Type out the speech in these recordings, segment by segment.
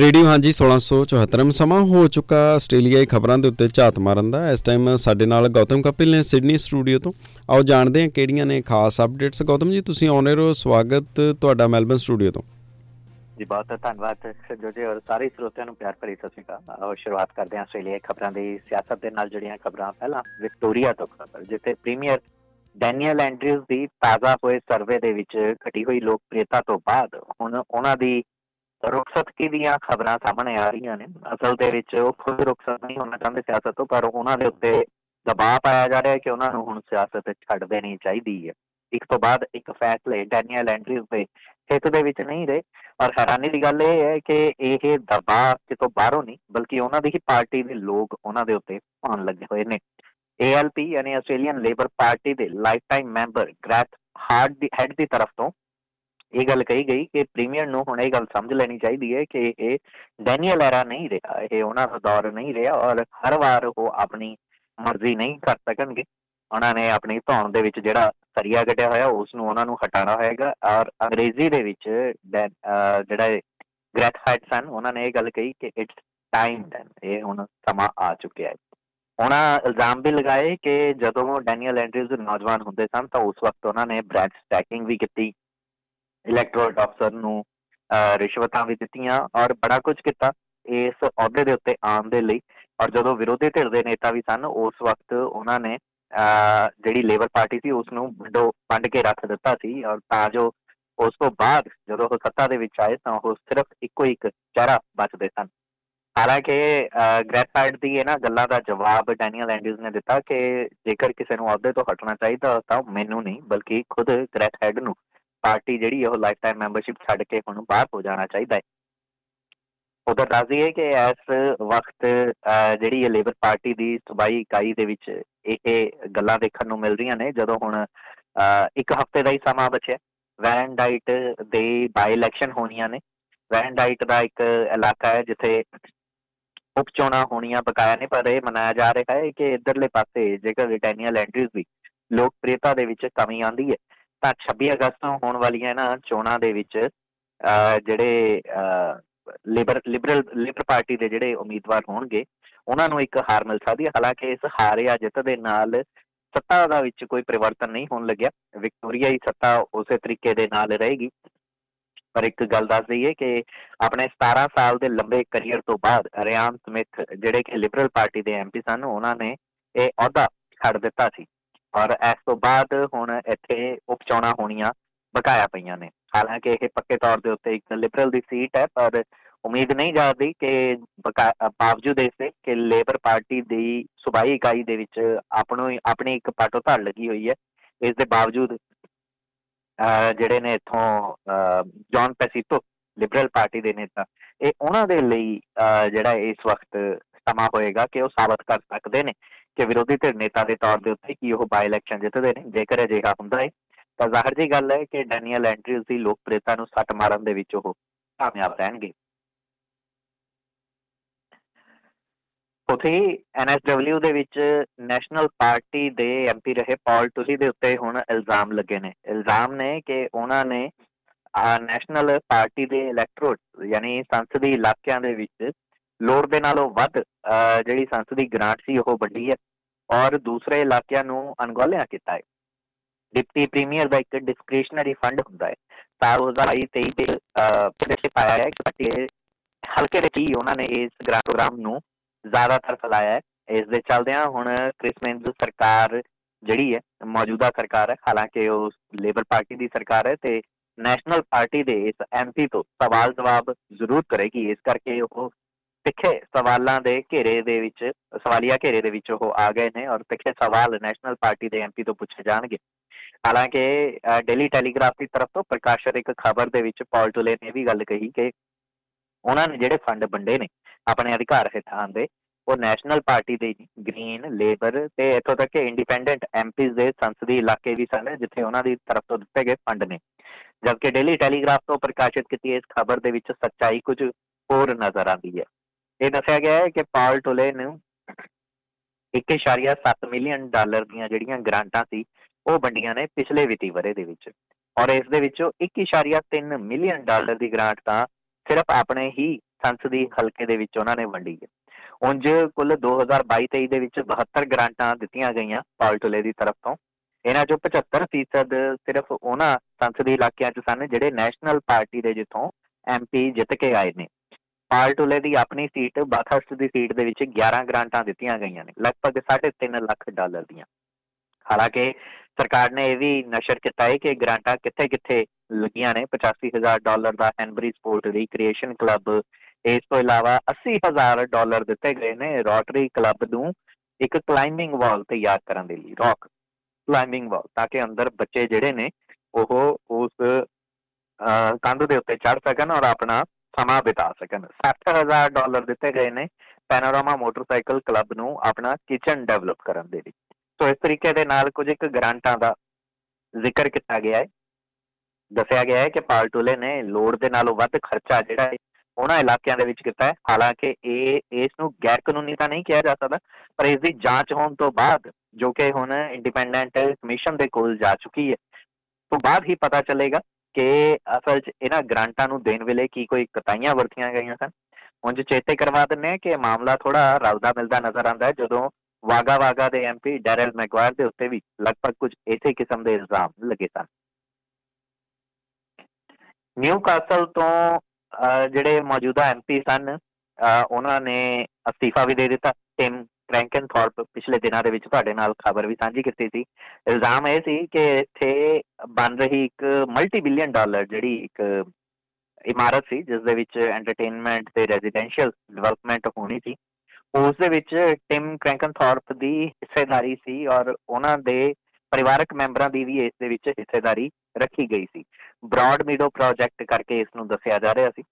Radio ਹਾਂਜੀ 1674 ਸਮਾਂ ਹੋ ਚੁੱਕਾ ਆਸਟ੍ਰੇਲੀਆਈ ਖਬਰਾਂ ਦੇ ਉੱਤੇ ਝਾਤ ਮਾਰਨ ਦਾ। ਇਸ ਟਾਈਮ ਸਾਡੇ ਨਾਲ ਗੌਤਮ ਕਪਿਲ ਨੇ ਸਿਡਨੀ ਸਟੂਡੀਓ ਤੋਂ। ਆਓ ਜਾਣਦੇ ਹਾਂ ਕਿਹੜੀਆਂ ਨੇ ਖਾਸ ਅਪਡੇਟਸ ਗੌਤਮ ਜੀ, ਤੁਸੀਂ ਆਉਣੇ ਰਹੋ ਸਵਾਗਤ ਤੁਹਾਡਾ ਮੈਲਬਨ ਸਟੂਡੀਓ ਤੋਂ। ਜੀ, ਬਹੁਤ ਧੰਨਵਾਦ ਜੋ ਜੀ ਔਰ ਸਾਰੇ ਸਰੋਤਿਆਂ ਨੂੰ ਪਿਆਰ ਭਰੀ ਸਤਿ ਸ਼੍ਰੀ ਅਕਾਲ। ਆਓ ਸ਼ੁਰੂਆਤ ਕਰਦੇ ਹਾਂ ਆਸਟ੍ਰੇਲੀਆ ਖਬਰਾਂ ਦੀ। ਸਿਆਸਤ ਦੇ ਨਾਲ ਜੁੜੀਆਂ ਖਬਰਾਂ ਪਹਿਲਾਂ ਵਿਕਟੋਰੀਆ ਤੋਂ ਖਬਰ, ਜਿੱਥੇ ਪ੍ਰੀਮੀਅਰ ਡੈਨੀਅਲ ਐਂਡਰਿਊਜ਼ ਦੀ ਤਾਜ਼ਾ ਹੋਏ ਸਰਵੇ ਦੇ ਵਿੱਚ ਘਟੀ ਹੋਈ ਲੋਕਪ੍ਰਿਯਤਾ ਤੋਂ ਬਾਅਦ ਹੁਣ ਉਹਨਾਂ ਦੀ ਰੁਖਸਤਗੀ ਦੀਆਂ ਖਬਰਾਂ ਸਾਹਮਣੇ ਆ ਰਹੀਆਂ ਨੇ? ਅਸਲ ਦੇ ਵਿੱਚ ਉਹ ਖੁਦ ਰੁਖਸਤ ਨਹੀਂ ਹੋਣਾ ਚਾਹੁੰਦੇ ਸਿਆਸਤ ਤੋਂ, ਪਰ ਉਹਨਾਂ ਦੇ ਉੱਤੇ ਦਬਾਅ ਪਾਇਆ ਜਾ ਰਿਹਾ ਹੈ ਕਿ ਉਹਨਾਂ ਨੂੰ ਹੁਣ ਸਿਆਸਤ ਛੱਡ ਦੇਣੀ ਚਾਹੀਦੀ ਹੈ। ਇੱਕ ਤੋਂ ਬਾਅਦ ਇੱਕ ਫੈਸਲੇ ਡੈਨੀਅਲ ਐਂਡਰਿਊਜ਼ ਦੇ ਹਿੱਤ ਦੇ ਵਿੱਚ ਨਹੀਂ ਰਹੇ। ਔਰ ਹੈਰਾਨੀ ਦੀ ਗੱਲ ਇਹ ਹੈ ਕਿ ਇਹ ਦਬਾਅ ਕਿਤੋਂ ਬਾਹਰੋਂ ਨਹੀਂ, ਬਲਕਿ ਉਹਨਾਂ ਦੀ ਹੀ ਪਾਰਟੀ ਦੇ ਲੋਕ ਉਹਨਾਂ ਦੇ ਉੱਤੇ ਪਾਉਣ ਲੱਗੇ ਹੋਏ ਨੇ। ALP ਯਾਨੀ ਆਸਟ੍ਰੇਲੀਅਨ ਲੇਬਰ ਪਾਰਟੀ ਦੇ ਲਾਈਫ ਟਾਈਮ ਮੈਂਬਰ ਗ੍ਰੈਥ ਹਾਰਡ ਦੀ ਹੈਡ ਦੀ ਤਰਫ ਤੋਂ ਇਹ ਗੱਲ ਕਹੀ ਗਈ ਕਿ ਪ੍ਰੀਮੀਅਰ ਨੂੰ ਹੁਣ ਇਹ ਗੱਲ ਸਮਝ ਲੈਣੀ ਚਾਹੀਦੀ ਹੈ ਕਿ ਇਹ ਡੈਨੀਅਲ ਐਰਾ ਨਹੀਂ ਰਿਹਾ, ਇਹ ਉਹਨਾਂ ਦਾ ਦੌਰ ਨਹੀਂ ਰਿਹਾ ਔਰ ਹਰ ਵਾਰ ਉਹ ਆਪਣੀ ਮਰਜ਼ੀ ਨਹੀਂ ਕਰ ਸਕਣਗੇ। ਉਹਨਾਂ ਨੇ ਆਪਣੀ ਧੌਣ ਦੇ ਵਿੱਚ ਜਿਹੜਾ ਸਰੀਆ ਗੱਡਿਆ ਹੋਇਆ ਉਸ ਨੂੰ ਉਹਨਾਂ ਨੂੰ ਹਟਾਉਣਾ ਹੋਏਗਾ ਔਰ ਅੰਗਰੇਜ਼ੀ ਦੇ ਵਿੱਚ ਜਿਹੜਾ ਗ੍ਰੈਟ ਹੈਡਸਨ ਉਹਨਾਂ ਨੇ ਇਹ ਗੱਲ ਕਹੀ ਕਿ ਇਟਸ ਟਾਈਮ ਦੈਨ ਇਹ ਹੁਣ ਸਮਾਂ ਆ ਚੁੱਕਿਆ ਹੈ। ਉਹਨਾਂ ਇਲਜ਼ਾਮ ਵੀ ਲਗਾਏ ਕਿ ਜਦੋਂ ਡੈਨੀਅਲ ਐਂਡਰਿਊਜ਼ ਨੌਜਵਾਨ ਹੁੰਦੇ ਸਨ ਤਾਂ ਉਸ ਵਕਤ ਉਹਨਾਂ ਨੇ ਬ੍ਰੈਡ ਸਟੈਕਿੰਗ ਵੀ ਕੀਤੀ। ਇਲੈਕਟੋਰਲ ਅਫਸਰ ਨੂੰ ਰਿਸ਼ਵਤਾਂ ਵੀ ਦਿੱਤੀਆਂ ਔਰ ਬੜਾ ਕੁਝ ਕੀਤਾ ਇਸ ਅਹੁਦੇ ਦੇ ਉੱਤੇ ਆਉਣ ਦੇ ਲਈ ਔਰ ਜਦੋਂ ਵਿਰੋਧੀ ਧਿਰ ਦੇ ਨੇਤਾ ਵੀ ਸਨ, ਉਸ ਵਕਤ ਉਹਨਾਂ ਨੇ ਜਿਹੜੀ ਲੇਬਰ ਪਾਰਟੀ ਸੀ ਉਸ ਨੂੰ ਵੰਡੋ ਵੰਡ ਕੇ ਰੱਖ ਦਿੱਤਾ ਸੀ ਔਰ ਤਾਂ ਜੋ ਉਸ ਤੋਂ ਬਾਅਦ ਜਦੋਂ ਉਹ ਸੱਤਾ ਦੇ ਵਿੱਚ ਆਏ ਤਾਂ ਉਹ ਸਿਰਫ ਇੱਕੋ ਇੱਕ ਚਿਹਰਾ ਬਚਦੇ ਸਨ। ਹਾਲਾਂਕਿ ਗ੍ਰੈਫਾਈਡ ਦੀ ਇਹਨਾਂ ਗੱਲਾਂ ਦਾ ਜਵਾਬ ਡੈਨੀਅਲ ਐਂਡਰਸ ਨੇ ਦਿੱਤਾ ਕਿ ਜੇਕਰ ਕਿਸੇ ਨੂੰ ਅਹੁਦੇ ਤੋਂ ਹਟਣਾ ਚਾਹੀਦਾ ਤਾਂ ਮੈਨੂੰ ਨਹੀਂ, ਬਲਕਿ ਖੁਦ ਗ੍ਰੈਫਾਈਡ ਨੂੰ ਪਾਰਟੀ ਜਿਹੜੀ ਉਹ ਲਾਈਫ ਟਾਈਮ ਮੈਂਬਰਸ਼ਿਪ ਛੱਡ ਕੇ ਹੁਣ ਬਾਹਰ ਹੋ ਜਾਣਾ ਚਾਹੀਦਾ ਹੈ। ਉਧਰ ਦੱਸਦੀ ਹੈ ਕਿ ਇਸ ਵਕਤ ਜਿਹੜੀ ਇਹ ਲੇਬਰ ਪਾਰਟੀ ਦੀ ਸੂਬਾਈ ਇਕਾਈ ਦੇ ਵਿੱਚ ਇਹ ਗੱਲਾਂ ਦੇਖਣ ਨੂੰ ਮਿਲ ਰਹੀਆਂ ਨੇ। ਜਦੋਂ ਹੁਣ ਇੱਕ ਹਫ਼ਤੇ ਦਾ ਹੀ ਸਮਾਂ ਬਚਿਆ ਵੈਂਡਾਈਟ ਦੇ ਬਾਈ ਇਲੈਕਸ਼ਨ ਹੋਣੀਆਂ ਨੇ। ਵੈਂਡਾਈਟ ਦਾ ਇੱਕ ਇਲਾਕਾ ਹੈ ਜਿੱਥੇ ਉਪ ਚੋਣਾਂ ਹੋਣੀਆਂ ਬਕਾਇਆ ਨੇ, ਪਰ ਇਹ ਮਨਾਇਆ ਜਾ ਰਿਹਾ ਹੈ ਕਿ ਇਧਰਲੇ ਪਾਸੇ ਜੇਕਰ ਡੈਨੀਅਲ ਐਂਡਰਿਊਜ਼ ਦੀ ਲੋਕਪ੍ਰਿਯਤਾ ਦੇ ਵਿੱਚ ਕਮੀ ਆਂਦੀ ਹੈ ਤਾਂ 26 ਅਗਸਤ ਨੂੰ ਹੋਣ ਵਾਲੀਆਂ ਇਹਨਾਂ ਚੋਣਾਂ ਦੇ ਵਿੱਚ ਜਿਹੜੇ ਲਿਬਰ, ਲਿਬਰਲ, ਲਿਬਰ ਪਾਰਟੀ ਦੇ ਜਿਹੜੇ ਉਮੀਦਵਾਰ ਹੋਣਗੇ, ਉਹਨਾਂ ਨੂੰ ਇੱਕ ਹਾਰ ਮਿਲ ਸਕਦੀ ਹੈ। ਹਾਲਾਂਕਿ ਇਸ ਹਾਰ ਜਾਂ ਜਿੱਤ ਦੇ ਨਾਲ ਸੱਤਾ ਦਾ ਵਿੱਚ ਕੋਈ ਪਰਿਵਰਤਨ ਨਹੀਂ ਹੋਣ ਲੱਗਿਆ। ਵਿਕਟੋਰੀਆ ਹੀ ਸੱਤਾ ਉਸੇ ਤਰੀਕੇ ਦੇ ਨਾਲ ਰਹੇਗੀ। ਪਰ ਇੱਕ ਗੱਲ ਦੱਸ ਦਈਏ ਕਿ ਆਪਣੇ 17 ਸਾਲ ਦੇ ਲੰਬੇ ਕੈਰੀਅਰ ਤੋਂ ਬਾਅਦ ਰਿਆਨ ਸਮਿਥ ਜਿਹੜੇ ਕਿ ਲਿਬਰਲ ਪਾਰਟੀ ਦੇ ਐਮਪੀ ਸਨ, ਉਹਨਾਂ ਨੇ ਇਹ ਅਹੁਦਾ ਛੱਡ ਦਿੱਤਾ ਸੀ। ਔਰ ਇਸ ਤੋਂ ਬਾਅਦ ਹੁਣ ਇੱਥੇ ਉਪਚੋਣਾਂ ਹੋਣੀਆਂ ਬਕਾਇਆ ਪਈਆਂ ਨੇ। ਹਾਲਾਂਕਿ ਇਹ ਪੱਕੇ ਤੌਰ ਦੇ ਉੱਤੇ ਇੱਕ ਲਿਬਰਲ ਦੀ ਸੀਟ ਹੈ, ਪਰ ਉਮੀਦ ਨਹੀਂ ਜਾਂਦੀ ਕਿ ਬਾਵਜੂਦ ਇਸ ਦੇ ਕਿ ਲੇਬਰ ਪਾਰਟੀ ਦੀ ਸੁਬਾਈ ਇਕਾਈ ਦੇ ਵਿੱਚ ਆਪਣੋ ਆਪਣੀ ਇੱਕ ਪਾਟੋ ਧੜ ਲੱਗੀ ਹੋਈ ਹੈ। ਇਸ ਦੇ ਬਾਵਜੂਦ ਜਿਹੜੇ ਨੇ ਇਥੋਂ ਜੌਨ ਪੈਸੀਟੋ ਲਿਬਰਲ ਪਾਰਟੀ ਦੇ ਨੇਤਾ, ਇਹ ਉਹਨਾਂ ਦੇ ਲਈ ਜਿਹੜਾ ਇਸ ਵਕਤ ਸਮਾਂ ਹੋਏਗਾ ਕਿ ਉਹ ਸਾਬਤ ਕਰ ਸਕਦੇ ਨੇ। ਕਿ ਵਿਰੋਧੀ ਧਿਰ ਨੇਤਾ ਦੇ ਤੌਰ ਦੇ ਉੱਤੇ ਕੀ ਉਹ ਬਾਈ ਇਲੈਕਸ਼ਨ ਜਿੱਤਦੇ ਨੇ, ਜੇਕਰ ਅਜਿਹਾ ਹੁੰਦਾ ਹੈ ਤਾਂ ਜ਼ਾਹਰ ਜੀ ਗੱਲ ਹੈ ਕਿ ਡੈਨੀਅਲ ਐਂਡਰਿਊਜ਼ ਦੀ ਲੋਕਪ੍ਰਿਯਤਾ ਨੂੰ ਸੱਟ ਮਾਰਨ ਦੇ ਵਿੱਚ ਉਹ ਕਾਮਯਾਬ ਰਹਿਣਗੇ। ਉਥੇ ਐਨਐਸਡਬਲਯੂ ਦੇ ਵਿੱਚ ਨੈਸ਼ਨਲ ਪਾਰਟੀ ਦੇ ਐਮਪੀ ਰਹੇ ਪਾਲ ਟੁਲੀ ਦੇ ਉੱਤੇ ਹੁਣ ਇਲਜ਼ਾਮ ਲੱਗੇ ਨੇ। ਇਲਜ਼ਾਮ ਨੇ ਕਿ ਉਹਨਾਂ ਨੇ ਨੈਸ਼ਨਲ ਪਾਰਟੀ ਦੇ ਇਲੈਕਟ੍ਰੋਟ ਯਾਨੀ ਸੰਸਦੀ ਇਲਾਕਿਆਂ ਦੇ ਵਿੱਚ ਲੋੜ ਦੇ ਨਾਲੋਂ ਵੱਧ ਜਿਹੜੀ ਸੰਸਦੀ ਗ੍ਰਾਂਟ ਸੀ, ਉਹ ਵੱਡੀ ਹੈ ਔਰ ਦੂਸਰੇ ਇਲਾਕਿਆਂ ਨੂੰ ਅਨਗੋਲਿਆ ਕੀਤਾ ਹੈ। ਡਿਪਟੀ ਪ੍ਰੀਮੀਅਰ ਦਾ ਇੱਕ ਡਿਸਕ੍ਰਿਸ਼ਨਰੀ ਫੰਡ ਹੁੰਦਾ ਹੈ। ਸਾਲ 2023 ਦੇ ਪ੍ਰਦੇਸ਼ ਪਾਇਆ ਹੈ ਕਿ ਹਲਕੇ ਦੇ ਕੀ ਉਹਨਾਂ ਨੇ ਇਸ ਗ੍ਰਾਂਟ ਪ੍ਰੋਗਰਾਮ ਨੂੰ ਜ਼ਿਆਦਾਤਰ ਫਲਾਇਆ ਹੈ। ਇਸ ਦੇ ਚੱਲਦਿਆਂ ਹੁਣ ਕ੍ਰਿਸਮੈਂਸ ਸਰਕਾਰ ਜਿਹੜੀ ਹੈ, ਮੌਜੂਦਾ ਸਰਕਾਰ ਹੈ, ਹਾਲਾਂਕਿ ਉਹ ਲੇਬਰ ਪਾਰਟੀ ਦੀ ਸਰਕਾਰ ਹੈ ਤੇ ਨੈਸ਼ਨਲ ਪਾਰਟੀ ਦੇ ਇਸ ਐਮਪੀ ਤੋਂ ਸਵਾਲ ਜਵਾਬ ਜ਼ਰੂਰ ਕਰੇਗੀ। ਇਸ ਕਰਕੇ ਉਹ ਤਿੱਖੇ ਸਵਾਲਾਂ ਦੇ ਘੇਰੇ ਦੇ ਵਿੱਚ, ਸਵਾਲੀਆ ਘੇਰੇ ਦੇ ਵਿੱਚ ਉਹ ਆ ਗਏ ਨੇ ਔਰ ਤਿੱਖੇ ਸਵਾਲ ਨੈਸ਼ਨਲ ਪਾਰਟੀ ਦੇ ਐਮਪੀ ਤੋਂ ਪੁੱਛੇ ਜਾਣਗੇ। ਹਾਲਾਂਕਿ ਡੇਲੀ ਟੈਲੀਗ੍ਰਾਫ ਦੀ ਤਰਫ ਤੋਂ ਪ੍ਰਕਾਸ਼ਿਤ ਇੱਕ ਖਬਰ ਦੇ ਵਿੱਚ ਪਾਲ ਟੁਲੇ ਨੇ ਵੀ ਗੱਲ ਕਹੀ ਕਿ ਉਹਨਾਂ ਨੇ ਜਿਹੜੇ ਫੰਡ ਵੰਡੇ ਨੇ ਆਪਣੇ ਅਧਿਕਾਰ ਹੇਠਾਂ ਦੇ, ਉਹ ਨੈਸ਼ਨਲ ਪਾਰਟੀ ਦੇ ਗ੍ਰੀਨ ਲੇਬਰ ਤੇ ਇਥੋਂ ਤੱਕ ਕਿ ਇੰਡੀਪੈਂਡੈਂਟ ਐਮਪੀਜ਼ ਦੇ ਸੰਸਦੀ ਇਲਾਕੇ ਵੀ ਸਨ, ਜਿੱਥੇ ਉਹਨਾਂ ਦੀ ਤਰਫ ਤੋਂ ਦਿੱਤੇ ਗਏ ਫੰਡ ਨੇ। ਜਦਕਿ ਡੇਲੀ ਟੈਲੀਗ੍ਰਾਫ ਤੋਂ ਪ੍ਰਕਾਸ਼ਿਤ ਕੀਤੀ ਇਸ ਖਬਰ ਦੇ ਵਿੱਚ ਸੱਚਾਈ ਕੁਝ ਹੋਰ ਨਜ਼ਰ ਆਉਂਦੀ ਹੈ। ਇਹ ਦੱਸਿਆ ਗਿਆ ਹੈ ਕਿ ਪਾਲ ਟੋਲੇ ਨੂੰ 1.7 ਮਿਲੀਅਨ ਡਾਲਰ ਦੀਆਂ ਜਿਹੜੀਆਂ ਗ੍ਰਾਂਟਾਂ ਸੀ, ਉਹ ਵੰਡੀਆਂ ਨੇ ਪਿਛਲੇ ਵਿੱਤੀ ਵਰੇ ਦੇ ਵਿੱਚ। ਔਰ ਇਸ ਦੇ ਵਿੱਚੋਂ 1.3 ਮਿਲੀਅਨ ਡਾਲਰ ਦੀ ਗ੍ਰਾਂਟ ਤਾਂ ਸਿਰਫ ਆਪਣੇ ਹੀ ਸੰਸਦੀ ਹਲਕੇ ਦੇ ਵਿੱਚ ਉਹਨਾਂ ਨੇ ਵੰਡੀ ਹੈ। ਉਂਝ ਕੁੱਲ 2022-23 ਦੇ ਵਿੱਚ 72 ਗ੍ਰਾਂਟਾਂ ਦਿੱਤੀਆਂ ਗਈਆਂ ਪਾਲਟੋਲੇ ਦੀ ਤਰਫ ਤੋਂ। ਇਹਨਾਂ ਚੋਂ 75% ਸਿਰਫ ਉਹਨਾਂ ਸੰਸਦੀ ਇਲਾਕਿਆਂ 'ਚ ਸਨ ਜਿਹੜੇ ਨੈਸ਼ਨਲ ਪਾਰਟੀ ਦੇ ਜਿੱਥੋਂ ਐਮਪੀ ਜਿੱਤ ਕੇ ਆਏ ਨੇ। ਪਾਲਟੋਲੇ ਦੀ ਆਪਣੀ ਸੀਟ ਬਾਥਰਸਟ ਦੀ ਸੀਟ ਦੇ ਵਿੱਚ 11 ਗ੍ਰਾਂਟਾਂ ਦਿੱਤੀਆਂ ਗਈਆਂ ਨੇ, ਲਗਭਗ 3.5 ਲੱਖ ਡਾਲਰ ਦੀਆਂ। ਹਾਲਾਂਕਿ ਸਰਕਾਰ ਨੇ ਇਹ ਵੀ ਨਸ਼ਰ ਕੀਤਾ ਹੈ ਕਿ ਗ੍ਰਾਂਟਾਂ ਕਿੱਥੇ-ਕਿੱਥੇ ਲੱਗੀਆਂ ਨੇ। 85000 ਡਾਲਰ ਦਾ ਹੈਨਬਰੀ ਸਪੋਰਟ ਰੀਕ੍ਰੀਏਸ਼ਨ ਕਲੱਬ, ਇਸ ਤੋਂ ਇਲਾਵਾ 80000 ਡਾਲਰ ਦਿੱਤੇ ਗਏ ਨੇ ਰੋਟਰੀ ਕਲੱਬ ਨੂੰ ਇੱਕ ਕਲਾਈਮਿੰਗ ਵਾਲ ਤਿਆਰ ਕਰਨ ਦੇ ਲਈ, ਰੌਕ ਕਲਾਈਮਿੰਗ ਵਾਲ, ਤਾਂ ਕਿ ਅੰਦਰ ਬੱਚੇ ਜਿਹੜੇ ਨੇ, ਉਹ ਉਸ ਕੰਧ ਦੇ ਉੱਤੇ ਚੜ ਸਕਣ ਔਰ ਆਪਣਾ ਸਮਾਂ ਬਿਤਾ ਸਕਣ। 60000 ਡਾਲਰ ਦਿੱਤੇ ਗਏ ਨੇ ਪੈਨੋਰਾਮਾ ਮੋਟਰਸਾਈਕਲ ਕਲੱਬ ਨੂੰ ਆਪਣਾ ਕਿਚਨ ਡਿਵੈਲਪ ਕਰਨ ਦੇ ਲਈ। ਸੋ ਇਸ ਤਰੀਕੇ ਦੇ ਨਾਲ ਕੁਝ ਇੱਕ ਗ੍ਰਾਂਟਾਂ ਦਾ ਜ਼ਿਕਰ ਕੀਤਾ ਗਿਆ ਹੈ। ਦੱਸਿਆ ਗਿਆ ਹੈ ਕਿ ਪਾਲਟੂਲੇ ਨੇ ਲੋੜ ਦੇ ਨਾਲੋਂ ਵੱਧ ਖਰਚਾ ਜਿਹੜਾ ਹੈ, ਉਹਨਾਂ ਇਲਾਕਿਆਂ ਦੇ ਵਿੱਚ ਕੀਤਾ ਹੈ। ਹਾਲਾਂਕਿ ਇਹ, ਇਸ ਨੂੰ ਗੈਰ ਕਾਨੂੰਨੀ ਤਾਂ ਨਹੀਂ ਕਿਹਾ ਜਾ ਸਕਦਾ, ਪਰ ਇਸ ਦੀ ਜਾਂਚ ਹੋਣ ਤੋਂ ਬਾਅਦ, ਜੋ ਕਿ ਹੁਣ ਇੰਡੀਪੈਂਡੈਂਟ ਕਮਿਸ਼ਨ ਦੇ ਕੋਲ ਜਾ ਚੁੱਕੀ ਹੈ, ਤੋਂ ਬਾਅਦ ਹੀ ਪਤਾ ਚੱਲੇਗਾ ਕਿ ਅਸਲ 'ਚ ਇਹਨਾਂ ਗ੍ਰਾਂਟਾਂ ਨੂੰ ਦੇਣ ਵੇਲੇ ਕੀ ਕੋਈ ਕਤਾਈਆਂ ਵਰਤੀਆਂ ਗਈਆਂ ਸਨ? ਉਂਝ ਚੇਤੇ ਕਰਵਾ ਦਿੰਨੇ ਕਿ ਮਾਮਲਾ ਥੋੜਾ ਰਲਦਾ ਮਿਲਦਾ ਨਜ਼ਰ ਆਉਂਦਾ ਹੈ, ਜਦੋਂ ਵਾਗਾ ਵਾਗਾ ਦੇ ਐਮਪੀ ਡੈਰਲ ਮੈਗਵਾਇਰ ਦੇ ਉੱਤੇ ਵੀ ਲਗਭਗ ਕੁਝ ਇਸੇ ਕਿਸਮ ਦੇ ਇਲਜ਼ਾਮ ਲੱਗੇ ਸਨ। ਨਿਊ ਕਾਸਲ ਤੋਂ ਜਿਹੜੇ ਮੌਜੂਦਾ ਐਮਪੀ ਸਨ ਉਹਨਾਂ ਨੇ ਅਸਤੀਫਾ ਵੀ ਦੇ ਦਿੱਤਾ। ਟਿਮ ਕ੍ਰੈਂਕਨ ਥਾਰਪ ਪਿਛਲੇ ਦਿਨਾਂ ਦੇ ਵਿੱਚ ਤੁਹਾਡੇ ਨਾਲ ਖਬਰ ਵੀ ਸਾਂਝੀ ਕੀਤੀ ਸੀ। ਇਲਜ਼ਾਮ ਇਹ ਸੀ ਕਿ ਇੱਥੇ ਬਣ ਰਹੀ ਇੱਕ ਮਲਟੀ ਬਿਲੀਅਨ ਡਾਲਰ ਜਿਹੜੀ ਇੱਕ ਇਮਾਰਤ ਸੀ, ਜਿਸ ਦੇ ਵਿੱਚ ਐਂਟਰਟੇਨਮੈਂਟ ਤੇ ਰੈਜ਼ੀਡੈਂਸ਼ੀਅਲ ਡਿਵੈਲਪਮੈਂਟ ਹੋਣੀ ਸੀ। ਉਸ ਦੇ ਵਿੱਚ ਟਿਮ ਕ੍ਰੈਂਕਨਥੌਰਪ ਦੀ ਹਿੱਸੇਦਾਰੀ ਸੀ ਔਰ ਉਹਨਾਂ ਦੇ ਪਰਿਵਾਰਕ ਮੈਂਬਰਾਂ ਦੀ ਵੀ ਇਸ ਦੇ ਵਿੱਚ ਹਿੱਸੇਦਾਰੀ ਰੱਖੀ ਗਈ ਸੀ। ਬ੍ਰੌਡ ਮੀਡੋ ਪ੍ਰੋਜੈਕਟ ਕਰਕੇ ਇਸ ਨੂੰ ਦੱਸਿਆ ਜਾ ਰਿਹਾ ਸੀ।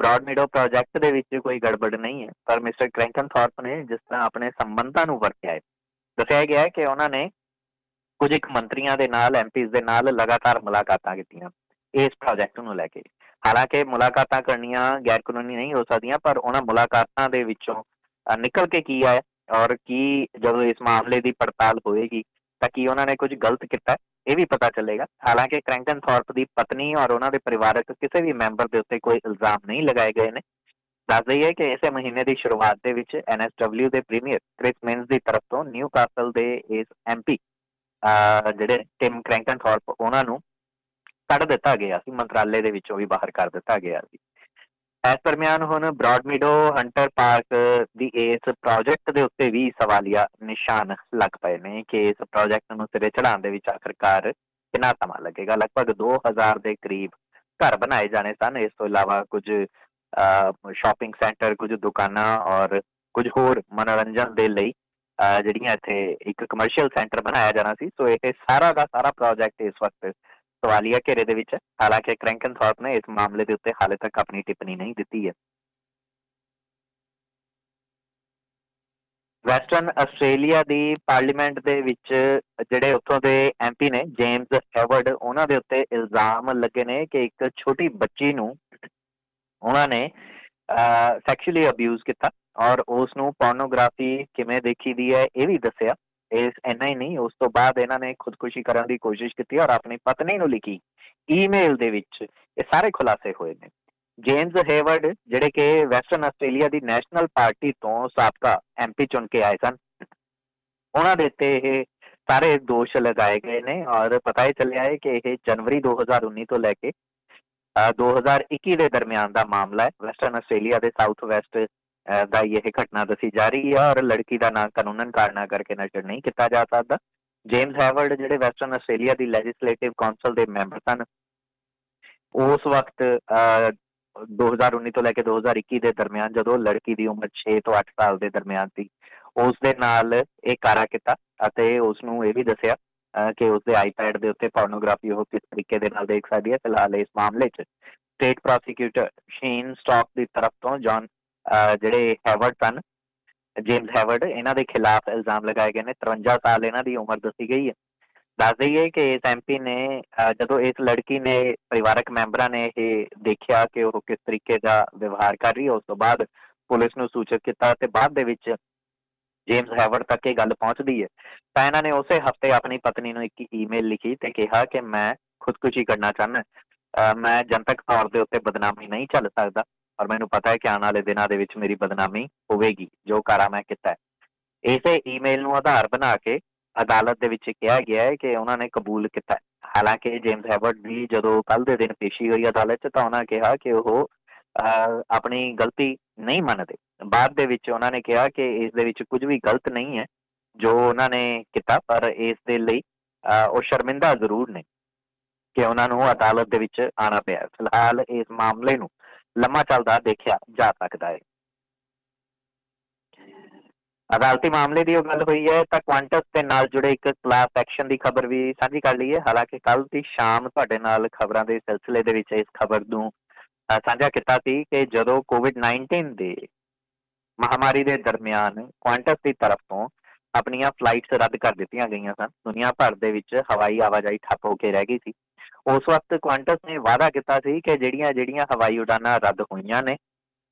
ਬ੍ਰੌਡ ਮੀਡੋ ਪ੍ਰੋਜੈਕਟ ਦੇ ਵਿੱਚ ਕੋਈ ਗੜਬੜ ਨਹੀਂ ਹੈ। ਪਰ ਮਿਸਟਰ ਕ੍ਰੈਂਕਨਥੌਰਪ ਨੇ ਜਿਸ ਤਰ੍ਹਾਂ ਆਪਣੇ ਸੰਬੰਧਾਂ ਨੂੰ ਵਰਤਿਆ ਹੈ, ਦੱਸਿਆ ਗਿਆ ਹੈ ਕਿ ਉਹਨਾਂ ਨੇ ਕੁਝ ਇੱਕ ਮੰਤਰੀਆਂ ਦੇ ਨਾਲ ਐਮਪੀਜ਼ ਦੇ ਨਾਲ ਲਗਾਤਾਰ ਮੁਲਾਕਾਤਾਂ ਕੀਤੀਆਂ ਇਸ ਪ੍ਰੋਜੈਕਟ ਨੂੰ ਲੈ ਕੇ। ਹਾਲਾਂਕਿ ਮੁਲਾਕਾਤਾਂ ਕਰਨੀਆਂ ਗੈਰ ਕਾਨੂੰਨੀ ਨਹੀਂ ਹੋ ਸਕਦੀਆਂ, ਪਰ ਉਹਨਾਂ ਮੁਲਾਕਾਤਾਂ ਦੇ ਵਿੱਚੋਂ ਨਿਕਲ ਕੇ ਕੀ ਆਇਆ ਔਰ ਕੀ ਜਦੋਂ ਇਸ ਮਾਮਲੇ ਦੀ ਪੜਤਾਲ ਹੋਏਗੀ, ਤਾਂ ਕੀ ਉਹਨਾਂ ਨੇ ਕੁਝ ਗਲਤ ਕੀਤਾ ਇਹ ਵੀ ਪਤਾ ਚੱਲੇਗਾ। ਹਾਲਾਂਕਿ ਕ੍ਰੈਂਕਨ ਥਾਰਪ ਦੀ ਪਤਨੀ ਔਰ ਉਹਨਾਂ ਦੇ ਪਰਿਵਾਰਕ ਕਿਸੇ ਵੀ ਮੈਂਬਰ ਦੇ ਉੱਤੇ ਕੋਈ ਇਲਜ਼ਾਮ ਨਹੀਂ ਲਗਾਏ ਗਏ ਨੇ। ਦੱਸ ਦਈਏ ਕਿ ਇਸੇ ਮਹੀਨੇ ਦੀ ਸ਼ੁਰੂਆਤ ਦੇ ਵਿੱਚ ਐਨਐਸਡਬਲਯੂ ਦੇ ਪ੍ਰੀਮੀਅਰ ਕ੍ਰਿਸ ਮਿੰਸ ਦੀ ਤਰਫ ਤੋਂ ਨਿਊ ਕਾਸਲ ਦੇ ਇਸ ਐਮਪੀ ਜਿਹੜੇ ਟਿਮ ਕ੍ਰੈਂਕਨ ਥਾਰਪ, ਉਹਨਾਂ ਨੂੰ ਕੱਢ ਦਿੱਤਾ ਗਿਆ ਸੀ। ਮੰਤਰਾਲੇ ਦੇ ਵਿੱਚੋਂ ਵੀ ਬਾਹਰ ਕਰ ਦਿੱਤਾ ਗਿਆ ਸੀ। ਇਸ ਦਰਮਿਆਨ ਹੁਣ ਬ੍ਰੌਡਮੀਡੋ ਹੰਟਰ ਪਾਰਕ ਦੀ ਇਸ ਪ੍ਰੋਜੈਕਟ ਦੇ ਉੱਤੇ ਵੀ ਸਵਾਲੀਆ ਨਿਸ਼ਾਨ ਲੱਗ ਪਏ ਨੇ ਕਿ ਇਸ ਪ੍ਰੋਜੈਕਟ ਨੂੰ ਸਿਰੇ ਚੜਾਉਣ ਦੇ ਵਿੱਚ ਆਖਰਕਾਰ ਕਿੰਨਾ ਸਮਾਂ ਲੱਗੇਗਾ? ਲਗਭਗ 2000 ਦੇ ਕਰੀਬ ਘਰ ਬਣਾਏ ਜਾਣੇ ਸਨ। ਇਸ ਤੋਂ ਇਲਾਵਾ ਕੁਝ ਸ਼ਾਪਿੰਗ ਸੈਂਟਰ ਕੁਝ ਦੁਕਾਨਾਂ ਔਰ ਕੁਝ ਹੋਰ ਮਨੋਰੰਜਨ ਦੇ ਲਈ ਜਿਹੜੀਆਂ ਇੱਥੇ ਇੱਕ ਕਮਰਸ਼ੀਅਲ ਸੈਂਟਰ ਬਣਾਇਆ ਜਾਣਾ ਸੀ। ਸੋ ਇਹ ਸਾਰਾ ਦਾ ਸਾਰਾ ਪ੍ਰੋਜੈਕਟ ਇਸ ਵਕਤ ਸਵਾਲੀਆ ਘੇਰੇ ਦੇ ਵਿੱਚ ਹਾਲਾਂਕਿ ਕ੍ਰੈਂਕਨ ਥਾਰਪ ਨੇ ਇਸ ਮਾਮਲੇ ਦੇ ਉੱਤੇ ਹਾਲੇ ਤੱਕ ਆਪਣੀ ਟਿੱਪਣੀ ਨਹੀਂ ਦਿੱਤੀ ਹੈ। ਵੈਸਟਰਨ ਆਸਟ੍ਰੇਲੀਆ ਦੀ ਪਾਰਲੀਮੈਂਟ ਦੇ ਵਿੱਚ ਜਿਹੜੇ ਉੱਥੋਂ ਦੇ ਐਮਪੀ ਨੇ, ਜੇਮਸ ਹੈਵਰਡ, ਉਹਨਾਂ ਦੇ ਉੱਤੇ ਇਲਜ਼ਾਮ ਲੱਗੇ ਨੇ ਕਿ ਇੱਕ ਛੋਟੀ ਬੱਚੀ ਨੂੰ ਉਹਨਾਂ ਨੇ ਸੈਕਸ਼ੂਅਲੀ ਅਬਿਊਜ਼ ਕੀਤਾ ਔਰ ਉਸ ਨੂੰ ਪੋਰਨੋਗ੍ਰਾਫੀ ਕਿਵੇਂ ਦੇਖੀ ਦੀ ਹੈ ਇਹ ਵੀ ਦੱਸਿਆ। ਇਸ, ਇੰਨਾ ਹੀ ਨਹੀਂ, ਉਸ ਤੋਂ ਬਾਅਦ ਇਹਨਾਂ ਨੇ ਖੁਦਕੁਸ਼ੀ ਕਰਨ ਦੀ ਕੋਸ਼ਿਸ਼ ਕੀਤੀ ਔਰ ਆਪਣੀ ਪਤਨੀ ਨੂੰ ਲਿਖੀ ਈਮੇਲ ਦੇ ਵਿੱਚ। ਇਹ ਸਾਰੇ ਖੁਲਾਸੇ ਹੋਏ ਨੇ। ਜੇਮਸ ਹੇਵਰਡ, ਜਿਹੜੇ ਕਿ ਵੈਸਟਰਨ ਆਸਟ੍ਰੇਲੀਆ ਦੀ ਨੈਸ਼ਨਲ ਪਾਰਟੀ ਤੋਂ ਸਾਬਕਾ ਐਮਪੀ ਚੁਣ ਕੇ ਆਏ ਸਨ, ਉਹਨਾਂ ਦੇ ਤੇ ਇਹ ਸਾਰੇ ਦੋਸ਼ ਲਗਾਏ ਗਏ ਨੇ ਔਰ ਪਤਾ ਹੀ ਚੱਲਿਆ ਹੈ ਕਿ ਇਹ ਜਨਵਰੀ 2019 ਤੋਂ ਲੈ ਕੇ 2021 ਦੇ ਦਰਮਿਆਨ ਦਾ ਮਾਮਲਾ ਹੈ। ਵੈਸਟਰਨ ਆਸਟ੍ਰੇਲੀਆ ਦੇ ਸਾਊਥ ਵੈਸਟ ਦਾ ਇਹ ਘਟਨਾ ਦੱਸੀ ਜਾ ਰਹੀ ਹੈ ਔਰ ਲੜਕੀ ਦਾ ਨਾਂ ਕਾਨੂੰਨਨ ਕਾਰਨਾ ਕਰਕੇ ਨਸ਼ਰ ਨਹੀਂ ਕੀਤਾ ਜਾ ਸਕਦਾ। ਜੇਮਸ ਹੈਵਰਡ ਜਿਹੜੇ ਵੈਸਟਰਨ ਆਸਟ੍ਰੇਲੀਆ ਦੀ ਲੈਜਿਸਲੇਟਿਵ ਕਾਉਂਸਲ ਦੇ ਮੈਂਬਰ ਸਨ, ਉਸ ਵਕਤ 2019 ਤੋਂ ਲੈ ਕੇ 2021 ਦੇ ਦਰਮਿਆਨ ਜਦੋਂ ਲੜਕੀ ਦੀ ਉਮਰ 6 ਤੋਂ 8 ਸਾਲ ਦੇ ਦਰਮਿਆਨ ਸੀ, ਉਸ ਦੇ ਨਾਲ ਇਹ ਕਾਰਾ ਕੀਤਾ ਅਤੇ ਉਸ ਨੂੰ ਇਹ ਵੀ ਦੱਸਿਆ ਕਿ ਉਸ ਦੇ ਆਈਪੈਡ ਦੇ ਉੱਤੇ ਪੋਰਨੋਗ੍ਰਾਫੀ ਉਹ ਕਿਸ ਤਰੀਕੇ ਦੇ ਨਾਲ ਦੇਖ ਸਕਦੀ ਹੈ। ਫਿਲਹਾਲ ਇਸ ਮਾਮਲੇ 'ਚ ਸਟੇਟ ਪ੍ਰੋਸੀਕਿਊਟਰ ਸ਼ੀਨ ਸਟਾਕ ਦੀ ਤਰਫ ਤੋਂ ਜੌਨ ਜਿਹੜੇ ਹੈਵਰਡ ਸਨ ਜੇਮਸ ਹੈਵਰਡ ਇਹਨਾਂ ਦੇ ਖਿਲਾਫ ਇਲਜ਼ਾਮ ਲਗਾਏ ਗਏ ਨੇ 53 ਸਾਲ ਇਹਨਾਂ ਦੀ ਉਮਰ ਦੱਸੀ ਗਈ ਹੈ। ਦੱਸ ਦਈਏ ਕਿ ਇਸ ਐਮਪੀ ਨੇ ਜਦੋਂ ਇਸ ਲੜਕੀ ਨੇ ਪਰਿਵਾਰਕ ਮੈਂਬਰਾਂ ਨੇ ਇਹ ਦੇਖਿਆ ਕਿ ਉਹ ਕਿਸ ਤਰੀਕੇ ਦਾ ਵਿਵਹਾਰ ਕਰ ਰਹੀ ਹੈ, ਉਸ ਤੋਂ ਬਾਅਦ ਪੁਲਿਸ ਨੂੰ ਸੂਚਿਤ ਕੀਤਾ ਤੇ ਬਾਅਦ ਦੇ ਵਿੱਚ ਜੇਮਸ ਹੈਵਰਡ ਤੱਕ ਇਹ ਗੱਲ ਪਹੁੰਚਦੀ ਹੈ। ਤਾਂ ਇਹਨਾਂ ਨੇ ਉਸੇ ਹਫ਼ਤੇ ਆਪਣੀ ਪਤਨੀ ਨੂੰ ਇੱਕ ਈਮੇਲ ਲਿਖੀ ਤੇ ਕਿਹਾ ਕਿ ਮੈਂ ਖੁਦਕੁਸ਼ੀ ਕਰਨਾ ਚਾਹੁੰਦਾ ਮੈਂ ਜਨਤਕ ਤੌਰ ਦੇ ਉੱਤੇ ਬਦਨਾਮੀ ਨਹੀਂ ਚੱਲ ਸਕਦਾ। ਔਰ ਮੈਨੂੰ ਪਤਾ ਹੈ ਕਿ ਆਉਣ ਵਾਲੇ ਦਿਨਾਂ ਦੇ ਵਿੱਚ ਮੇਰੀ ਬਦਨਾਮੀ ਹੋਵੇਗੀ, ਜੋ ਕਾਰਾ ਮੈਂ ਕੀਤਾ ਇਸੇ ਈਮੇਲ ਨੂੰ ਆਧਾਰ ਬਣਾ ਕੇ ਅਦਾਲਤ ਦੇ ਵਿੱਚ ਕਿਹਾ ਗਿਆ ਹੈ ਕਿ ਉਹਨਾਂ ਨੇ ਕਬੂਲ ਕੀਤਾ ਹਾਲਾਂਕਿ ਜੇਮਸ ਹੈਵਰਡ ਵੀ ਜਦੋਂ ਕੱਲ ਦੇ ਦਿਨ ਪੇਸ਼ੀ ਹੋਈ ਅਦਾਲਤ 'ਚ ਤਾਂ ਉਹਨਾਂ ਕਿਹਾ ਕਿ ਉਹ ਆਪਣੀ ਗਲਤੀ ਨਹੀਂ ਮੰਨਦੇ। ਬਾਅਦ ਦੇ ਵਿੱਚ ਉਹਨਾਂ ਨੇ ਕਿਹਾ ਕਿ ਇਸ ਦੇ ਵਿੱਚ ਕੁਝ ਵੀ ਗਲਤ ਨਹੀਂ ਹੈ, ਜੋ ਉਹਨਾਂ ਨੇ ਕੀਤਾ, ਪਰ ਇਸ ਦੇ ਲਈ ਉਹ ਸ਼ਰਮਿੰਦਾ ਜ਼ਰੂਰ ਨੇ ਕਿ ਉਹਨਾਂ ਨੂੰ ਅਦਾਲਤ ਦੇ ਵਿੱਚ ਆਣਾ ਪਿਆ ਫਿਲਹਾਲ ਇਸ ਮਾਮਲੇ ਨੂੰ ਲੰਮਾ ਚੱਲਦਾ ਦੇਖਿਆ ਜਾ ਸਕਦਾ ਹੈ। ਅਦਾਲਤੀ ਮਾਮਲੇ ਦੀ ਉਹ ਗੱਲ ਹੋਈ ਹੈ ਤਾਂ ਕੁਆਂਟਸ ਦੇ ਨਾਲ ਜੁੜੇ ਇੱਕ ਕਲਾਸ ਐਕਸ਼ਨ ਦੀ ਖਬਰ ਵੀ ਸਾਂਝੀ ਕਰ ਲਈ ਹੈ। ਹਾਲਾਂਕਿ ਕੱਲ ਦੀ ਸ਼ਾਮ ਤੁਹਾਡੇ ਨਾਲ ਖਬਰਾਂ ਦੇ ਸਿਲਸਿਲੇ ਦੇ ਵਿੱਚ ਇਸ ਖਬਰ ਨੂੰ ਸਾਂਝਾ ਕੀਤਾ ਸੀ ਕਿ ਜਦੋਂ ਕੋਵਿਡ-19 ਦੇ ਮਹਾਮਾਰੀ ਦੇ ਦਰਮਿਆਨ ਕੁਆਂਟਸ ਦੀ ਤਰਫ ਤੋਂ ਆਪਣੀਆਂ ਫਲਾਈਟਸ ਰੱਦ ਕਰ ਦਿੱਤੀਆਂ ਗਈਆਂ ਸਨ, ਦੁਨੀਆ ਭਰ ਦੇ ਵਿੱਚ ਹਵਾਈ ਆਵਾਜਾਈ ਠੱਪ ਹੋ ਕੇ ਰਹਿ ਗਈ ਸੀ। ਉਸ ਵਕਤ ਕੁਆਂਟਸ ਨੇ ਵਾਅਦਾ ਕੀਤਾ ਸੀ ਕਿ ਜਿਹੜੀਆਂ ਜਿਹੜੀਆਂ ਹਵਾਈ ਉਡਾਨਾਂ ਰੱਦ ਹੋਈਆਂ ਨੇ,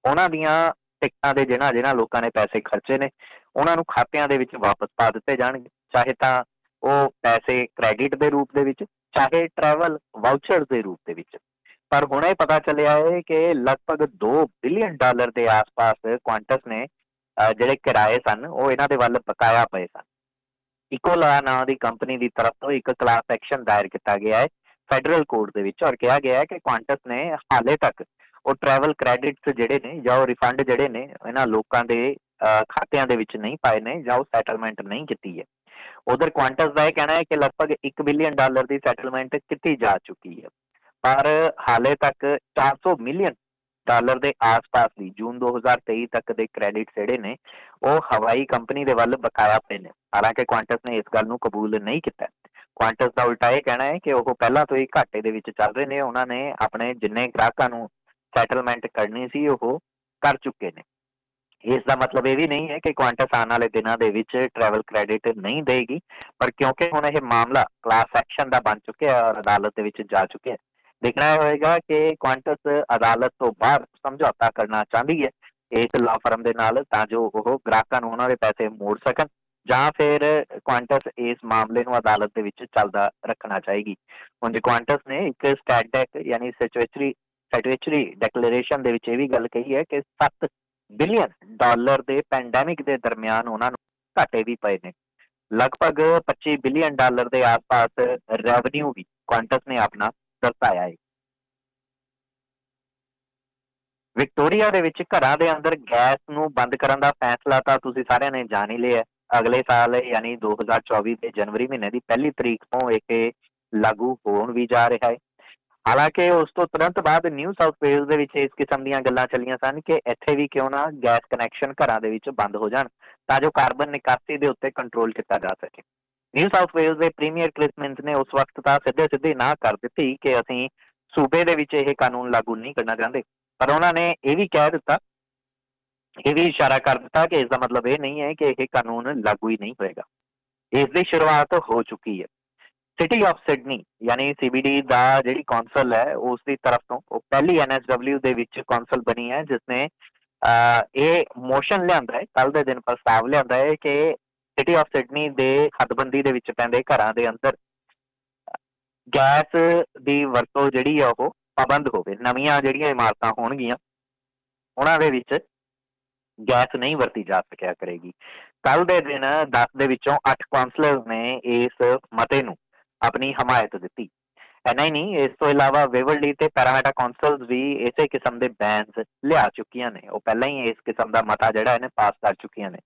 ਉਹਨਾਂ ਦੀਆਂ ਟਿਕਟਾਂ ਦੇ ਜਿਹਨਾਂ ਜਿਹਨਾਂ ਲੋਕਾਂ ਨੇ ਪੈਸੇ ਖਰਚੇ ਨੇ, ਉਹਨਾਂ ਨੂੰ ਖਾਤਿਆਂ ਦੇ ਵਿੱਚ ਵਾਪਸ ਪਾ ਦਿੱਤੇ ਜਾਣਗੇ। ਚਾਹੇ ਤਾਂ ਉਹ ਪੈਸੇ ਕ੍ਰੈਡਿਟ ਦੇ ਰੂਪ ਦੇ ਵਿੱਚ, ਚਾਹੇ ਟਰੈਵਲ ਵਾਊਚਰ ਦੇ ਰੂਪ ਦੇ ਵਿੱਚ। ਪਰ ਹੁਣ ਇਹ ਪਤਾ ਚੱਲਿਆ ਹੈ ਕਿ ਲਗਭਗ 2 ਬਿਲੀਅਨ ਡਾਲਰ ਦੇ ਆਸ-ਪਾਸ ਕੁਆਂਟਸ ਨੇ ਜਿਹੜੇ ਕਿਰਾਏ ਸਨ, ਉਹ ਇਹਨਾਂ ਦੇ ਵੱਲ ਬਕਾਇਆ ਪਏ ਸਨ। ਇਕੋਲਾ ਨਾਂ ਦੀ ਕੰਪਨੀ ਦੀ ਤਰਫ ਤੋਂ ਇੱਕ ਕਲਾਸ ਐਕਸ਼ਨ ਦਾਇਰ ਕੀਤਾ ਗਿਆ ਹੈ ਫੈਡਰਲ ਕੋਰਟ ਦੇ ਵਿੱਚ, ਔਰ ਕਿਹਾ ਗਿਆ ਹੈ ਕਿ ਕੁਆਂਟਸ ਨੇ ਹਾਲੇ ਤੱਕ ਉਹ ਟਰੈਵਲ ਕ੍ਰੈਡਿਟਸ ਜਿਹੜੇ ਨੇ ਜਾਂ ਉਹ ਰਿਫੰਡ ਜਿਹੜੇ ਨੇ, ਇਹਨਾਂ ਲੋਕਾਂ ਦੇ ਖਾਤਿਆਂ ਦੇ ਵਿੱਚ ਨਹੀਂ ਪਾਏ ਨੇ ਜਾਂ ਉਹ ਸੈਟਲਮੈਂਟ ਨਹੀਂ ਕੀਤੀ ਹੈ। ਉਧਰ ਕੁਆਂਟਸ ਦਾ ਇਹ ਕਹਿਣਾ ਹੈ ਕਿ ਲਗਭਗ 1 ਬਿਲੀਅਨ ਡਾਲਰ ਦੀ ਸੈਟਲਮੈਂਟ ਕੀਤੀ ਜਾ ਚੁੱਕੀ ਹੈ। ਪਰ ਹਾਲੇ ਤੱਕ 400 ਮਿਲੀਅਨ ਡਾਲਰ ਦੇ ਆਸ-ਪਾਸ ਦੀ ਜੂਨ 2023 ਤੱਕ ਦੇ ਕ੍ਰੈਡਿਟ ਜਿਹੜੇ ਨੇ, ਉਹ ਹਵਾਈ ਕੰਪਨੀ ਦੇ ਵੱਲ ਬਕਾਇਆ ਪਏ ਨੇ। ਹਾਲਾਂਕਿ ਕੁਆਂਟਸ ਨੇ ਇਸ ਗੱਲ ਨੂੰ ਕਬੂਲ ਨਹੀਂ ਕੀਤਾ। ਕੁਆਂਟਸ ਦਾ ਉਲਟਾ ਇਹ ਕਹਿਣਾ ਹੈ ਕਿ ਉਹ ਪਹਿਲਾਂ ਤੋਂ ਹੀ ਘਾਟੇ ਦੇ ਵਿੱਚ ਚੱਲ ਰਹੇ ਨੇ, ਉਹਨਾਂ ਨੇ ਆਪਣੇ ਜਿੰਨੇ ਗ੍ਰਾਹਕਾਂ ਨੂੰ ਸੈਟਲਮੈਂਟ ਕਰਨੀ ਸੀ, ਉਹ ਕਰ ਚੁੱਕੇ ਨੇ। ਇਸ ਦਾ ਮਤਲਬ ਇਹ ਵੀ ਨਹੀਂ ਹੈ ਕਿ ਕੁਆਂਟਸ ਆਉਣ ਵਾਲੇ ਦਿਨਾਂ ਦੇ ਵਿੱਚ ਟਰੈਵਲ ਕ੍ਰੈਡਿਟ ਨਹੀਂ ਦੇਗੀ, ਪਰ ਕਿਉਂਕਿ ਹੁਣ ਇਹ ਮਾਮਲਾ ਕਲਾਸ ਐਕਸ਼ਨ ਦਾ ਬਣ ਚੁੱਕਿਆ ਹੈ ਔਰ ਅਦਾਲਤ ਦੇ ਵਿੱਚ ਜਾ ਚੁੱਕਿਆ ਹੈ। ਦੇਖਣਾ ਹੋਏਗਾ ਕਿ ਕੁਆਂਟਸ ਅਦਾਲਤ ਤੋਂ ਬਾਹਰ ਸਮਝੌਤਾ ਕਰਨਾ ਚਾਹੁੰਦੀ ਹੈ ਇੱਕ ਲਾ ਫਰਮ ਦੇ ਨਾਲ ਤਾਂ ਜੋ ਉਹ ਗ੍ਰਾਹਕਾਂ ਨੂੰ ਉਹਨਾਂ ਦੇ ਪੈਸੇ ਮੋੜ ਸਕਣ। ਜਾਂ ਫਿਰ ਕੁਆਂਟਸ ਇਸ ਮਾਮਲੇ ਨੂੰ ਅਦਾਲਤ ਦੇ ਵਿੱਚ ਚੱਲਦਾ ਰੱਖਣਾ ਚਾਹੀਗੀ। ਹੁਣ ਜੇ ਕੁਆਂਟਸ ਨੇ ਇੱਕ ਸਟੈਟਿਕ ਯਾਨੀ ਸਿਚੁਏਟਰੀ ਸੈਟੂਏਟਰੀ ਡੈਕਲੇਰੇਸ਼ਨ ਦੇ ਵਿੱਚ ਇਹ ਵੀ ਗੱਲ ਕਹੀ ਹੈ ਕਿ 7 ਬਿਲੀਅਨ ਡਾਲਰ ਦੇ ਪੈਂਡੈਮਿਕ ਦੇ ਦਰਮਿਆਨ ਉਹਨਾਂ ਨੂੰ ਘਾਟੇ ਵੀ ਪਏ ਨੇ। ਲਗਭਗ 25 ਬਿਲੀਅਨ ਡਾਲਰ ਦੇ ਆਸ-ਪਾਸ ਰੈਵਨਿਊ ਵੀ ਕੁਆਂਟਸ ਨੇ ਆਪਣਾ ਦਰਸਾਇਆ ਹੈ। ਵਿਕਟੋਰੀਆ ਦੇ ਵਿੱਚ ਘਰਾਂ ਦੇ ਅੰਦਰ ਗੈਸ ਨੂੰ ਬੰਦ ਕਰਨ ਦਾ ਫੈਸਲਾ ਤਾਂ ਤੁਸੀਂ ਸਾਰਿਆਂ ਨੇ ਜਾਣ ਹੀ ਲਿਆ ਅਗਲੇ ਸਾਲ, ਯਾਨੀ 2024 ਦੇ ਜਨਵਰੀ ਮਹੀਨੇ ਦੀ ਪਹਿਲੀ ਤਰੀਕ ਤੋਂ ਇਹ ਲਾਗੂ ਹੋਣ ਵੀ ਜਾ ਰਿਹਾ ਹੈ। ਹਾਲਾਂਕਿ ਉਸ ਤੋਂ ਤੁਰੰਤ ਬਾਅਦ ਨਿਊ ਸਾਊਥ ਵੇਲਸ ਦੇ ਵਿੱਚ ਇਸ ਕਿਸਮ ਦੀਆਂ ਗੱਲਾਂ ਚੱਲੀਆਂ ਸਨ ਕਿ ਇੱਥੇ ਵੀ ਕਿਉਂ ਨਾ ਗੈਸ ਕਨੈਕਸ਼ਨ ਘਰਾਂ ਦੇ ਵਿੱਚ ਬੰਦ ਹੋ ਜਾਣ, ਤਾਂ ਜੋ ਕਾਰਬਨ ਨਿਕਾਸੀ ਦੇ ਉੱਤੇ ਕੰਟਰੋਲ ਕੀਤਾ ਜਾ ਸਕੇ। ਨਿਊ ਸਾਊਥ ਵੇਲਸ ਦੇ ਪ੍ਰੀਮੀਅਰ ਕ੍ਰਿਸਮਿੰਸ ਨੇ ਉਸ ਵਕਤ ਤਾਂ ਸਿੱਧੇ ਸਿੱਧੇ ਨਾ ਕਰ ਦਿੱਤੀ ਕਿ ਅਸੀਂ ਸੂਬੇ ਦੇ ਵਿੱਚ ਇਹ ਕਾਨੂੰਨ ਲਾਗੂ ਨਹੀਂ ਕਰਨਾ ਚਾਹੁੰਦੇ। ਪਰ ਉਹਨਾਂ ਨੇ ਇਹ ਵੀ ਕਹਿ ਦਿੱਤਾ ਇਹ ਵੀ ਇਸ਼ਾਰਾ ਕਰ ਦਿੱਤਾ ਕਿ ਇਸ ਦਾ ਮਤਲਬ ਇਹ ਨਹੀਂ ਹੈ ਕਿ ਇਹ ਕਾਨੂੰਨ ਲਾਗੂ ਹੀ ਨਹੀਂ ਹੋਏਗਾ। ਇਸ ਦੀ ਸ਼ੁਰੂਆਤ ਹੋ ਚੁੱਕੀ ਹੈ। ਸਿਟੀ ਆਫ ਸਿਡਨੀ ਯਾਨੀ ਸੀਬੀਡੀ ਦਾ ਜਿਹੜੀ ਕੌਂਸਲ ਹੈ, ਉਸ ਦੀ ਤਰਫ ਤੋਂ, ਉਹ ਪਹਿਲੀ ਐਨਐਸਡਬਲਯੂ ਦੇ ਵਿੱਚ ਕੌਂਸਲ ਬਣੀ ਹੈ ਜਿਸ ਨੇ ਇਹ ਮੋਸ਼ਨ ਲਿਆਂਦਾ ਹੈ ਕੱਲ ਦੇ ਦਿਨ ਪ੍ਰਸਤਾਵ ਲਿਆਂਦਾ ਹੈ ਕਿ ਸਿਟੀ ਆਫ ਸਿਡਨੀ ਦੇ ਹੱਦਬੰਦੀ ਦੇ ਵਿੱਚ ਪੈਂਦੇ ਘਰਾਂ ਦੇ ਅੰਦਰ ਗੈਸ ਦੀ ਵਰਤੋਂ ਜਿਹੜੀ ਆ ਉਹ ਪਾਬੰਦ ਹੋਵੇ। ਨਵੀਆਂ ਜਿਹੜੀਆਂ ਇਮਾਰਤਾਂ ਹੋਣਗੀਆਂ, ਉਹਨਾਂ ਦੇ ਵਿੱਚ ਗੈਸ ਨਹੀਂ ਵਰਤੀ ਜਾ ਸਕਿਆ ਕਰੇਗੀ। ਕੱਲ ਦੇ ਦਿਨ 10 ਦੇ ਵਿੱਚੋਂ 8 ਕਾਉਂਸਲਰਸ ਨੇ ਇਸ ਮਤੇ ਨੂੰ ਆਪਣੀ ਹਮਾਇਤ ਦਿੱਤੀ। ਐਨਾ ਹੀ ਨਹੀਂ, ਇਸ ਤੋਂ ਇਲਾਵਾ ਵੇਵਰਲੀ ਤੇ ਪੈਰਾਮੈਟਾ ਕਾਉਂਸਲਸ ਵੀ ਇਸੇ ਕਿਸਮ ਦੇ ਬੈਨਸ ਲਿਆ ਚੁੱਕੀਆਂ ਨੇ। ਉਹ ਪਹਿਲਾਂ ਹੀ ਇਸ ਕਿਸਮ ਦਾ ਮਤਾ ਜਿਹੜਾ ਇਹਨੇ ਪਾਸ ਕਰ ਚੁੱਕੀਆਂ ਨੇ।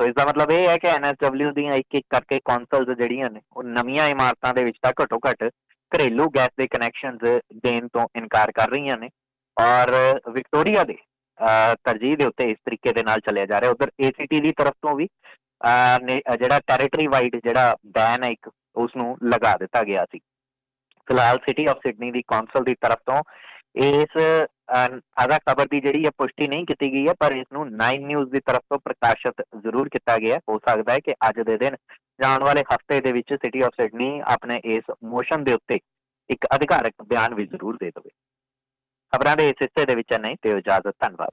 ਸੋ ਇਸ ਦਾ ਮਤਲਬ ਇਹ ਹੈ ਕਿ ਐਨਐਸਡਬਲਯੂ ਦੀਆਂ ਇੱਕ ਇੱਕ ਕਰਕੇ ਕਾਉਂਸਲਸ ਜਿਹੜੀਆਂ ਨੇ, ਉਹ ਨਵੀਆਂ ਇਮਾਰਤਾਂ ਦੇ ਵਿੱਚ ਤਾਂ ਘੱਟੋ ਘੱਟ ਘਰੇਲੂ ਗੈਸ ਦੇ ਕਨੈਕਸ਼ਨਸ ਦੇਣ ਤੋਂ ਇਨਕਾਰ ਕਰ ਰਹੀਆਂ ਨੇ। ਔਰ ਵਿਕਟੋਰੀਆ ਦੇ ਤਰਜੀਹ ਦੇ ਉੱਤੇ ਇਸ ਤਰੀਕੇ ਦੇ ਨਾਲ ਚੱਲਿਆ ਜਾ ਰਿਹਾ। ਉਧਰ ਏਸੀਟੀ ਦੀ ਤਰਫ ਤੋਂ ਵੀ ਜਿਹੜਾ ਟੈਰੀਟਰੀ ਵਾਈਡ ਜਿਹੜਾ ਬੈਨ ਹੈ ਇੱਕ ਉਸ ਨੂੰ ਲਗਾ ਦਿੱਤਾ ਗਿਆ ਸੀ। ਫਿਲਹਾਲ ਸਿਟੀ ਆਫ ਸਿਡਨੀ ਦੀ ਕਾਉਂਸਲ ਦੀ ਤਰਫ ਤੋਂ ਇਸ ਆਦਾ ਖਬਰ ਦੀ ਜਿਹੜੀ ਹੈ ਪੁਸ਼ਟੀ ਨਹੀਂ ਕੀਤੀ ਗਈ ਹੈ, ਪਰ ਇਸ ਨੂੰ 9 ਨਿਊਜ਼ ਦੀ ਤਰਫ ਤੋਂ ਪ੍ਰਕਾਸ਼ਿਤ ਜ਼ਰੂਰ ਕੀਤਾ ਗਿਆ ਹੋ। ਸਕਦਾ ਹੈ ਕਿ ਅੱਜ ਦੇ ਦਿਨ, ਜਾਣ ਵਾਲੇ ਹਫ਼ਤੇ ਦੇ ਵਿੱਚ ਸਿਟੀ ਆਫ ਸਿਡਨੀ ਆਪਣੇ ਇਸ ਮੋਸ਼ਨ ਦੇ ਉੱਤੇ ਇੱਕ ਅਧਿਕਾਰਕ ਬਿਆਨ ਵੀ ਜ਼ਰੂਰ ਦੇ ਦੇਵੇ। ਖਬਰਾਂ ਦੇ ਇਸ ਹਿੱਸੇ ਦੇ ਵਿੱਚ ਨਹੀਂ ਤੇ ਇਜਾਜ਼ਤ ਧੰਨਵਾਦ